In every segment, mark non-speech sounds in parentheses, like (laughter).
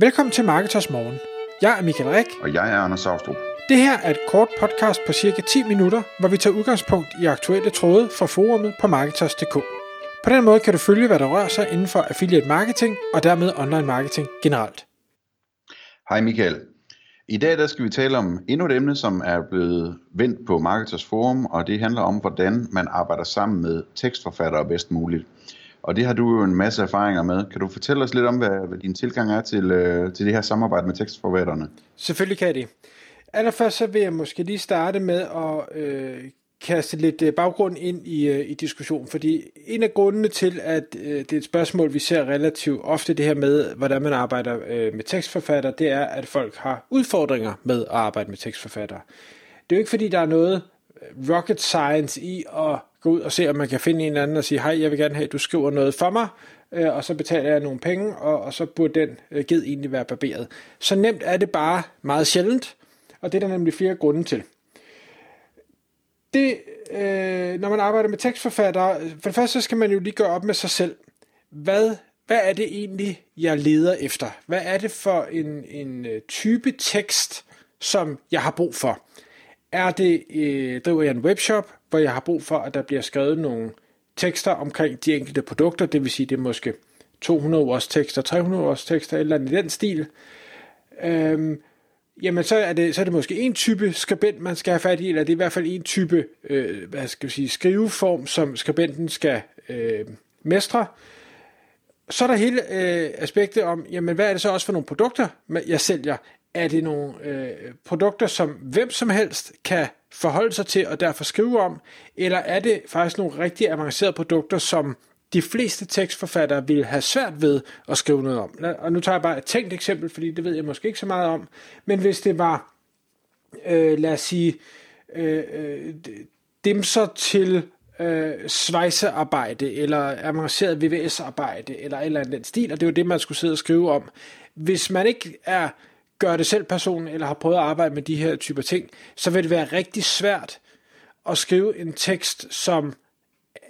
Velkommen til Marketers Morgen. Jeg er Michael Rik. Og jeg er Anders Saustrup. Det her er et kort podcast på cirka 10 minutter, hvor vi tager udgangspunkt i aktuelle tråde fra forumet på Marketers.dk. På den måde kan du følge, hvad der rører sig inden for affiliate marketing og dermed online marketing generelt. Hej Michael. I dag der skal vi tale om endnu et emne, som er blevet vendt på Marketers Forum, og det handler om, hvordan man arbejder sammen med tekstforfattere bedst muligt. Og det har du jo en masse erfaringer med. Kan du fortælle os lidt om, hvad, hvad din tilgang er til, øh, til det her samarbejde med tekstforfatterne? Selvfølgelig kan det. Allerførst så vil jeg måske lige starte med at øh, kaste lidt øh, baggrund ind i, øh, i diskussionen, fordi en af grundene til, at øh, det er et spørgsmål, vi ser relativt ofte det her med, hvordan man arbejder øh, med tekstforfatter, det er, at folk har udfordringer med at arbejde med tekstforfatter. Det er jo ikke fordi, der er noget rocket science i at gå ud og se, om man kan finde en eller anden og sige, hej, jeg vil gerne have, at du skriver noget for mig, øh, og så betaler jeg nogle penge, og, og så burde den øh, ged egentlig være barberet. Så nemt er det bare meget sjældent, og det er der nemlig flere grunde til. Det, øh, når man arbejder med tekstforfattere, øh, for det første så skal man jo lige gøre op med sig selv. Hvad, hvad er det egentlig, jeg leder efter? Hvad er det for en, en øh, type tekst, som jeg har brug for? Er det, øh, driver jeg en webshop, hvor jeg har brug for, at der bliver skrevet nogle tekster omkring de enkelte produkter, det vil sige, det er måske 200 års tekster, 300 års tekster, eller i den stil. Øhm, jamen så er, det, så er det måske en type skribent, man skal have fat i, eller det er i hvert fald en type øh, hvad skal vi sige, skriveform, som skribenten skal øh, mestre. Så er der hele øh, aspektet om, jamen hvad er det så også for nogle produkter, jeg sælger? Er det nogle øh, produkter, som hvem som helst kan forholde sig til og derfor skrive om, eller er det faktisk nogle rigtig avancerede produkter, som de fleste tekstforfattere vil have svært ved at skrive noget om. Og nu tager jeg bare et tænkt eksempel, fordi det ved jeg måske ikke så meget om, men hvis det var, øh, lad os sige, øh, øh, dimser til øh, svejsearbejde, eller avanceret VVS-arbejde, eller et eller andet den stil, og det er det, man skulle sidde og skrive om. Hvis man ikke er gør det selv person, eller har prøvet at arbejde med de her typer ting, så vil det være rigtig svært at skrive en tekst, som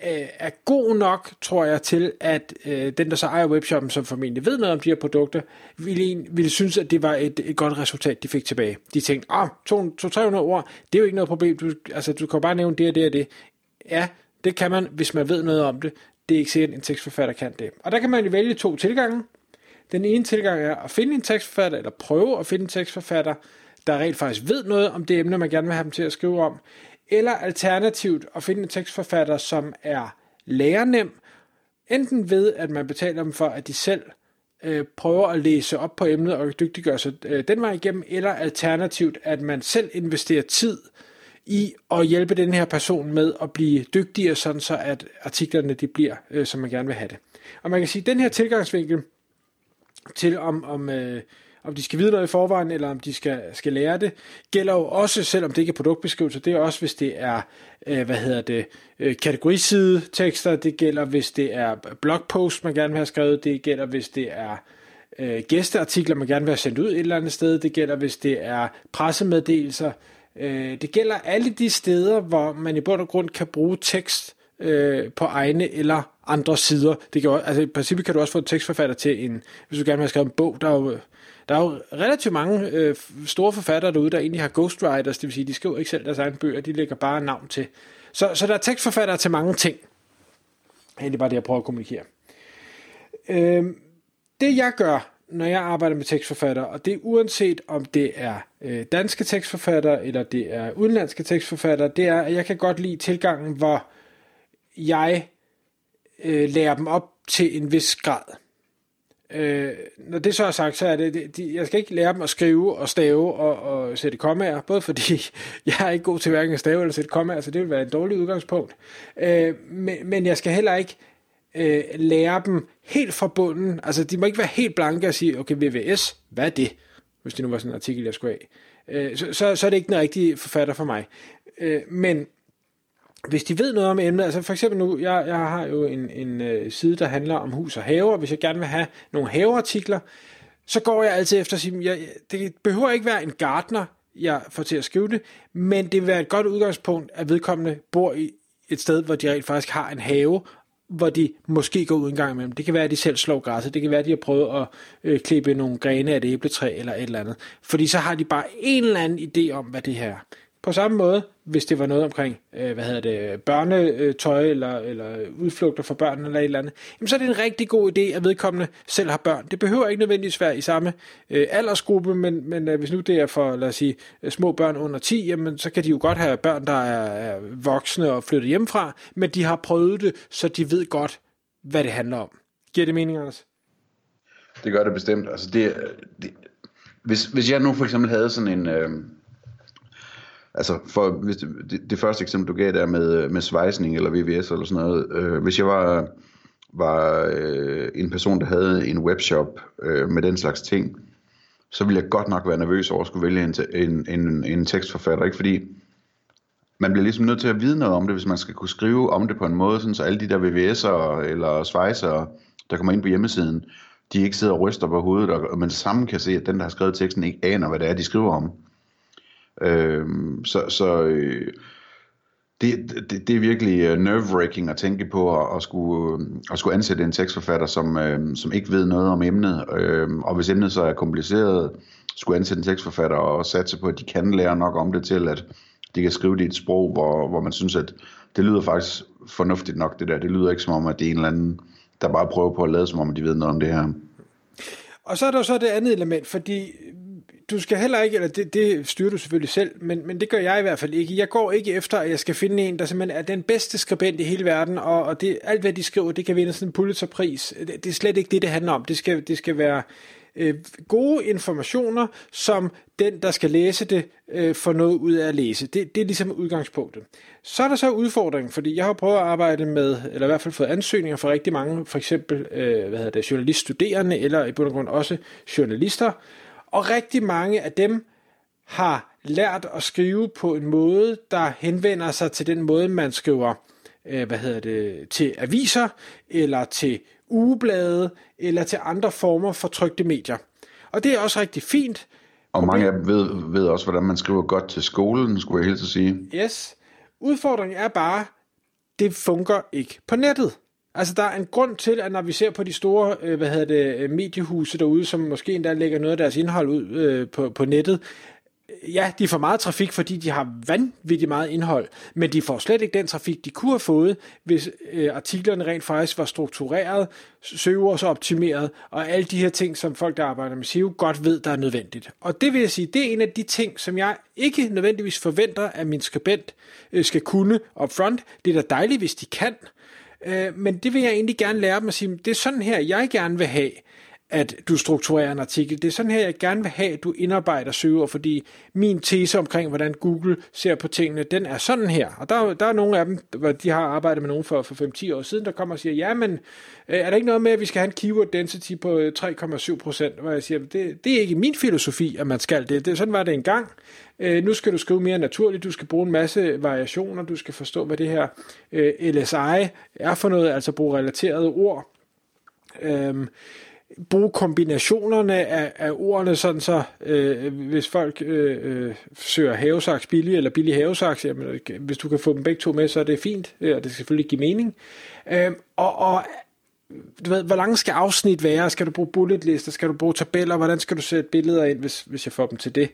øh, er god nok, tror jeg, til, at øh, den, der så ejer webshoppen, som formentlig ved noget om de her produkter, ville, en, ville synes, at det var et, et godt resultat, de fik tilbage. De tænkte, ah, 200-300 ord, det er jo ikke noget problem, du, altså, du kan bare nævne det og det og det. Ja, det kan man, hvis man ved noget om det. Det er ikke sikkert, en tekstforfatter kan det. Og der kan man jo vælge to tilgange. Den ene tilgang er at finde en tekstforfatter, eller prøve at finde en tekstforfatter, der rent faktisk ved noget om det emne, man gerne vil have dem til at skrive om, eller alternativt at finde en tekstforfatter, som er lærenem, enten ved, at man betaler dem for, at de selv øh, prøver at læse op på emnet og dygtiggøre sig øh, den vej igennem, eller alternativt, at man selv investerer tid i at hjælpe den her person med at blive dygtigere, sådan så at artiklerne de bliver, øh, som man gerne vil have det. Og man kan sige, at den her tilgangsvinkel, til, om, om, øh, om de skal vide noget i forvejen, eller om de skal, skal lære det, gælder jo også, selvom det ikke er produktbeskrivelser, det er også, hvis det er, øh, hvad hedder det, øh, kategoriside tekster, det gælder, hvis det er blogpost, man gerne vil have skrevet, det gælder, hvis det er øh, gæsteartikler, man gerne vil have sendt ud et eller andet sted, det gælder, hvis det er pressemeddelelser, øh, det gælder alle de steder, hvor man i bund og grund kan bruge tekst øh, på egne eller andre sider. Det kan, altså, I princippet kan du også få en tekstforfatter til en, hvis du gerne vil have skrevet en bog, der er jo, der er jo relativt mange øh, store forfattere derude, der egentlig har ghostwriters, det vil sige, de skriver ikke selv deres egne bøger, de lægger bare navn til. Så, så der er tekstforfattere til mange ting. Det er bare det, jeg prøver at kommunikere. Øh, det jeg gør, når jeg arbejder med tekstforfatter, og det er uanset om det er øh, danske tekstforfatter eller det er udenlandske tekstforfatter, det er, at jeg kan godt lide tilgangen, hvor jeg øh, lærer dem op til en vis grad. Øh, når det så er sagt, så er det, de, jeg skal ikke lære dem at skrive og stave og, og sætte kommaer, både fordi (laughs) jeg er ikke god til hverken at stave eller sætte kommaer, så det vil være et dårligt udgangspunkt. Øh, men, men jeg skal heller ikke øh, lære dem helt fra bunden, altså de må ikke være helt blanke og sige, okay, VVS, hvad er det? Hvis det nu var sådan en artikel, jeg skulle af. Øh, så, så, så er det ikke den rigtige forfatter for mig. Øh, men hvis de ved noget om emnet, altså for eksempel nu, jeg, jeg har jo en, en øh, side, der handler om hus og haver, hvis jeg gerne vil have nogle haveartikler, så går jeg altid efter at sige, jeg, det behøver ikke være en gartner, jeg får til at skrive det, men det vil være et godt udgangspunkt, at vedkommende bor i et sted, hvor de rent faktisk har en have, hvor de måske går ud en gang imellem. Det kan være, at de selv slår græsset. Det kan være, at de har prøvet at øh, klippe nogle grene af et æbletræ eller et eller andet. Fordi så har de bare en eller anden idé om, hvad det her er. På samme måde, hvis det var noget omkring, øh, hvad hedder det, børnetøj eller, eller udflugter for børn eller et eller andet, jamen så er det en rigtig god idé, at vedkommende selv har børn. Det behøver ikke nødvendigvis være i samme øh, aldersgruppe, men, men øh, hvis nu det er for, lad os sige, øh, små børn under 10, jamen så kan de jo godt have børn, der er, er voksne og flyttet hjemmefra, men de har prøvet det, så de ved godt, hvad det handler om. Giver det mening, Anders? Det gør det bestemt. Altså det, det, hvis, hvis jeg nu for eksempel havde sådan en... Øh altså for hvis det, det, det første eksempel du gav der med, øh, med svejsning eller VVS eller sådan noget, øh, hvis jeg var, var øh, en person, der havde en webshop øh, med den slags ting, så ville jeg godt nok være nervøs over at skulle vælge en, en, en, en tekstforfatter, ikke? fordi man bliver ligesom nødt til at vide noget om det, hvis man skal kunne skrive om det på en måde, sådan så alle de der VVS'er eller svejsere, der kommer ind på hjemmesiden, de ikke sidder og ryster på hovedet, og man sammen kan se, at den, der har skrevet teksten, ikke aner, hvad det er, de skriver om. Øh, så så øh, det, det, det er virkelig øh, nerve-wracking at tænke på at, at, skulle, øh, at skulle ansætte en tekstforfatter, som, øh, som ikke ved noget om emnet. Øh, og hvis emnet så er kompliceret, skulle ansætte en tekstforfatter og satse på, at de kan lære nok om det til, at de kan skrive det i et sprog, hvor, hvor man synes, at det lyder faktisk fornuftigt nok, det der. Det lyder ikke som om, at det er en eller anden, der bare prøver på at lade som om, at de ved noget om det her. Og så er der så det andet element, fordi du skal heller ikke, eller det, det styrer du selvfølgelig selv, men, men det gør jeg i hvert fald ikke. Jeg går ikke efter, at jeg skal finde en, der simpelthen er den bedste skribent i hele verden, og, og det, alt hvad de skriver, det kan vinde sådan en Pulitzerpris. Det, det er slet ikke det, det handler om. Det skal, det skal være øh, gode informationer, som den, der skal læse det, øh, får noget ud af at læse. Det, det er ligesom udgangspunktet. Så er der så udfordringen, fordi jeg har prøvet at arbejde med, eller i hvert fald fået ansøgninger fra rigtig mange, for eksempel øh, hvad hedder det, journaliststuderende, eller i bund og grund også journalister, og rigtig mange af dem har lært at skrive på en måde, der henvender sig til den måde, man skriver øh, hvad hedder det, til aviser, eller til ugeblade, eller til andre former for trygte medier. Og det er også rigtig fint. Og mange af dem ved, ved også, hvordan man skriver godt til skolen, skulle jeg helt sige. Yes. Udfordringen er bare, det fungerer ikke på nettet. Altså, der er en grund til, at når vi ser på de store, øh, hvad hedder det, øh, mediehuse derude, som måske endda lægger noget af deres indhold ud øh, på, på nettet, øh, ja, de får meget trafik, fordi de har vanvittigt meget indhold, men de får slet ikke den trafik, de kunne have fået, hvis øh, artiklerne rent faktisk var struktureret, søgeordsoptimeret, og alle de her ting, som folk, der arbejder med SEO, godt ved, der er nødvendigt. Og det vil jeg sige, det er en af de ting, som jeg ikke nødvendigvis forventer, at min skribent øh, skal kunne upfront. Det er da dejligt, hvis de kan, Øh, men det vil jeg egentlig gerne lære dem at sige, det er sådan her, jeg gerne vil have, at du strukturerer en artikel. Det er sådan her, jeg gerne vil have, at du indarbejder søger, fordi min tese omkring, hvordan Google ser på tingene, den er sådan her. Og der, der er nogle af dem, hvor de har arbejdet med nogen for, for 5-10 år siden, der kommer og siger, ja, men øh, er der ikke noget med, at vi skal have en keyword density på øh, 3,7 procent? Hvor jeg siger, det, det er ikke min filosofi, at man skal det. det sådan var det engang. Øh, nu skal du skrive mere naturligt, du skal bruge en masse variationer, du skal forstå, hvad det her øh, LSI er for noget, altså bruge relaterede ord. Øh, bruge kombinationerne af, af ordene, sådan så øh, hvis folk øh, øh, søger havesaks billig eller billig havesaks, jamen, øh, hvis du kan få dem begge to med, så er det fint, øh, og det skal selvfølgelig give mening. Øh, og, og du ved, hvor lange skal afsnit være? Skal du bruge bulletlister? Skal du bruge tabeller? Hvordan skal du sætte billeder ind, hvis, hvis jeg får dem til det?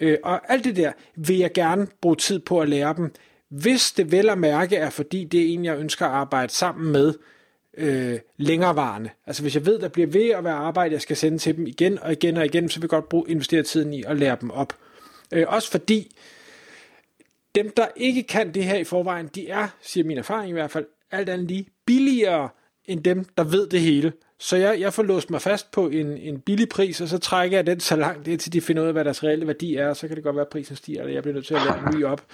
Øh, og alt det der vil jeg gerne bruge tid på at lære dem, hvis det vel at mærke er, fordi det er en, jeg ønsker at arbejde sammen med, øh, længerevarende. Altså hvis jeg ved, der bliver ved at være arbejde, jeg skal sende til dem igen og igen og igen, så vil jeg godt bruge, investere tiden i at lære dem op. Øh, også fordi dem, der ikke kan det her i forvejen, de er, siger min erfaring i hvert fald, alt andet lige billigere end dem, der ved det hele. Så jeg, jeg får låst mig fast på en, en billig pris, og så trækker jeg den så langt, indtil de finder ud af, hvad deres reelle værdi er, så kan det godt være, at prisen stiger, eller jeg bliver nødt til at lære en ny op.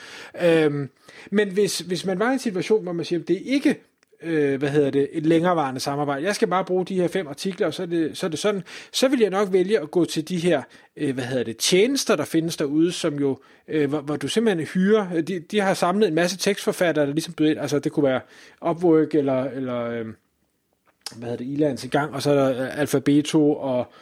Øhm, men hvis, hvis man var i en situation, hvor man siger, at det er ikke øh, hvad hedder det, et længerevarende samarbejde. Jeg skal bare bruge de her fem artikler, og så er det, så er det sådan. Så vil jeg nok vælge at gå til de her, øh, hvad hedder det, tjenester, der findes derude, som jo, øh, hvor, hvor du simpelthen hyrer, øh, de, de har samlet en masse tekstforfattere, der ligesom byder ind, altså det kunne være Upwork, eller, eller øh, hvad hedder det, Ilands i gang, og så er der øh, Alfabeto, og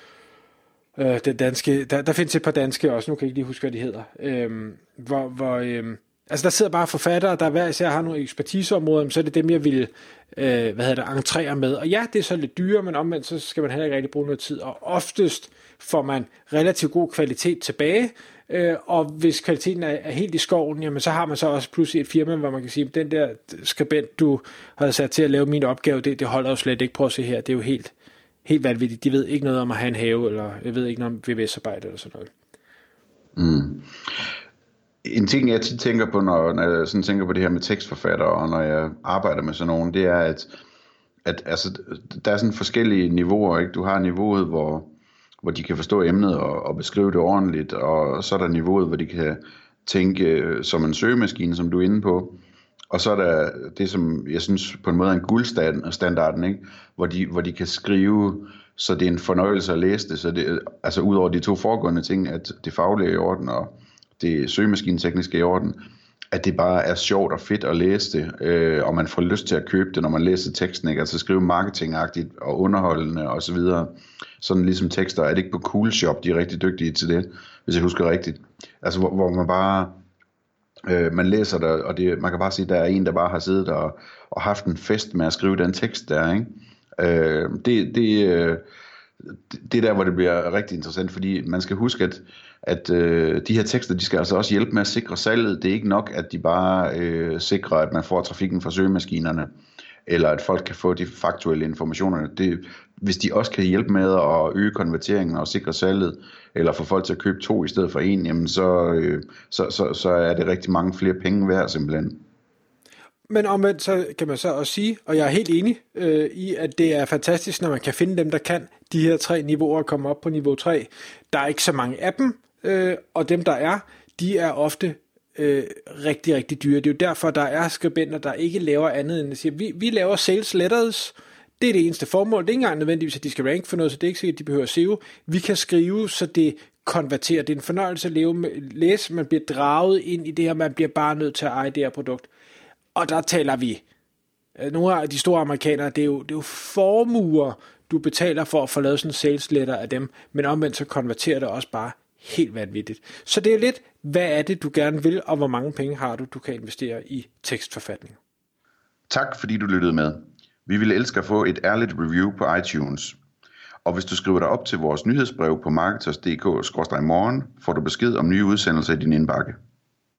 øh, den danske, der, der findes et par danske også, nu kan jeg ikke lige huske, hvad de hedder, øh, hvor, hvor øh, Altså der sidder bare forfattere, der hver især har nogle ekspertiseområder, så er det dem, jeg vil øh, hvad hedder det, entrere med. Og ja, det er så lidt dyre, men omvendt så skal man heller ikke rigtig bruge noget tid. Og oftest får man relativt god kvalitet tilbage, øh, og hvis kvaliteten er, er helt i skoven, jamen så har man så også pludselig et firma, hvor man kan sige, den der skribent, du har sat til at lave min opgave, det, det holder jo slet ikke. Prøv at se her, det er jo helt, helt vanvittigt. De ved ikke noget om at have en have, eller jeg ved ikke noget om VVS-arbejde eller sådan noget. Mm. En ting, jeg tit tænker på, når, når jeg sådan tænker på det her med tekstforfattere, og når jeg arbejder med sådan nogen, det er, at, at altså, der er sådan forskellige niveauer. Ikke? Du har niveauet, hvor, hvor de kan forstå emnet og, og beskrive det ordentligt, og så er der niveauet, hvor de kan tænke øh, som en søgemaskine, som du er inde på. Og så er der det, som jeg synes på en måde er en guldstandarden, ikke? Hvor, de, hvor de kan skrive, så det er en fornøjelse at læse det. Så det, altså ud over de to foregående ting, at det faglige er i orden, og det søgemaskinetekniske i orden, at det bare er sjovt og fedt at læse det, øh, og man får lyst til at købe det, når man læser teksten, ikke? altså skrive marketingagtigt og underholdende og så videre. Sådan ligesom tekster, er det ikke på Cool Shop, de er rigtig dygtige til det, hvis jeg husker rigtigt. Altså hvor, hvor man bare, øh, man læser det, og det, man kan bare sige, at der er en, der bare har siddet og, og haft en fest med at skrive den tekst der, ikke? Øh, det, det, øh, det er der, hvor det bliver rigtig interessant, fordi man skal huske, at, at øh, de her tekster, de skal altså også hjælpe med at sikre salget. Det er ikke nok, at de bare øh, sikrer, at man får trafikken fra søgemaskinerne, eller at folk kan få de faktuelle informationer. Det, hvis de også kan hjælpe med at øge konverteringen og sikre salget, eller få folk til at købe to i stedet for en, jamen så, øh, så, så, så er det rigtig mange flere penge værd simpelthen. Men omvendt så kan man så også sige, og jeg er helt enig øh, i, at det er fantastisk, når man kan finde dem, der kan de her tre niveauer og komme op på niveau 3. Der er ikke så mange af dem, øh, og dem, der er, de er ofte øh, rigtig, rigtig dyre. Det er jo derfor, der er skribenter, der ikke laver andet end at sige, vi, vi laver sales letters, det er det eneste formål. Det er ikke engang nødvendigvis, at de skal rank for noget, så det er ikke sikkert, at de behøver SEO. Vi kan skrive, så det konverterer. Det er en fornøjelse at leve med, læse. Man bliver draget ind i det her. Man bliver bare nødt til at eje det her produkt. Og der taler vi, øh, nogle af de store amerikanere, det er jo, det er jo formuer, du betaler for at få lavet sådan en sales letter af dem, men omvendt så konverterer det også bare helt vanvittigt. Så det er lidt, hvad er det, du gerne vil, og hvor mange penge har du, du kan investere i tekstforfatning. Tak fordi du lyttede med. Vi vil elske at få et ærligt review på iTunes. Og hvis du skriver dig op til vores nyhedsbrev på marketers.dk-morgen, får du besked om nye udsendelser i din indbakke.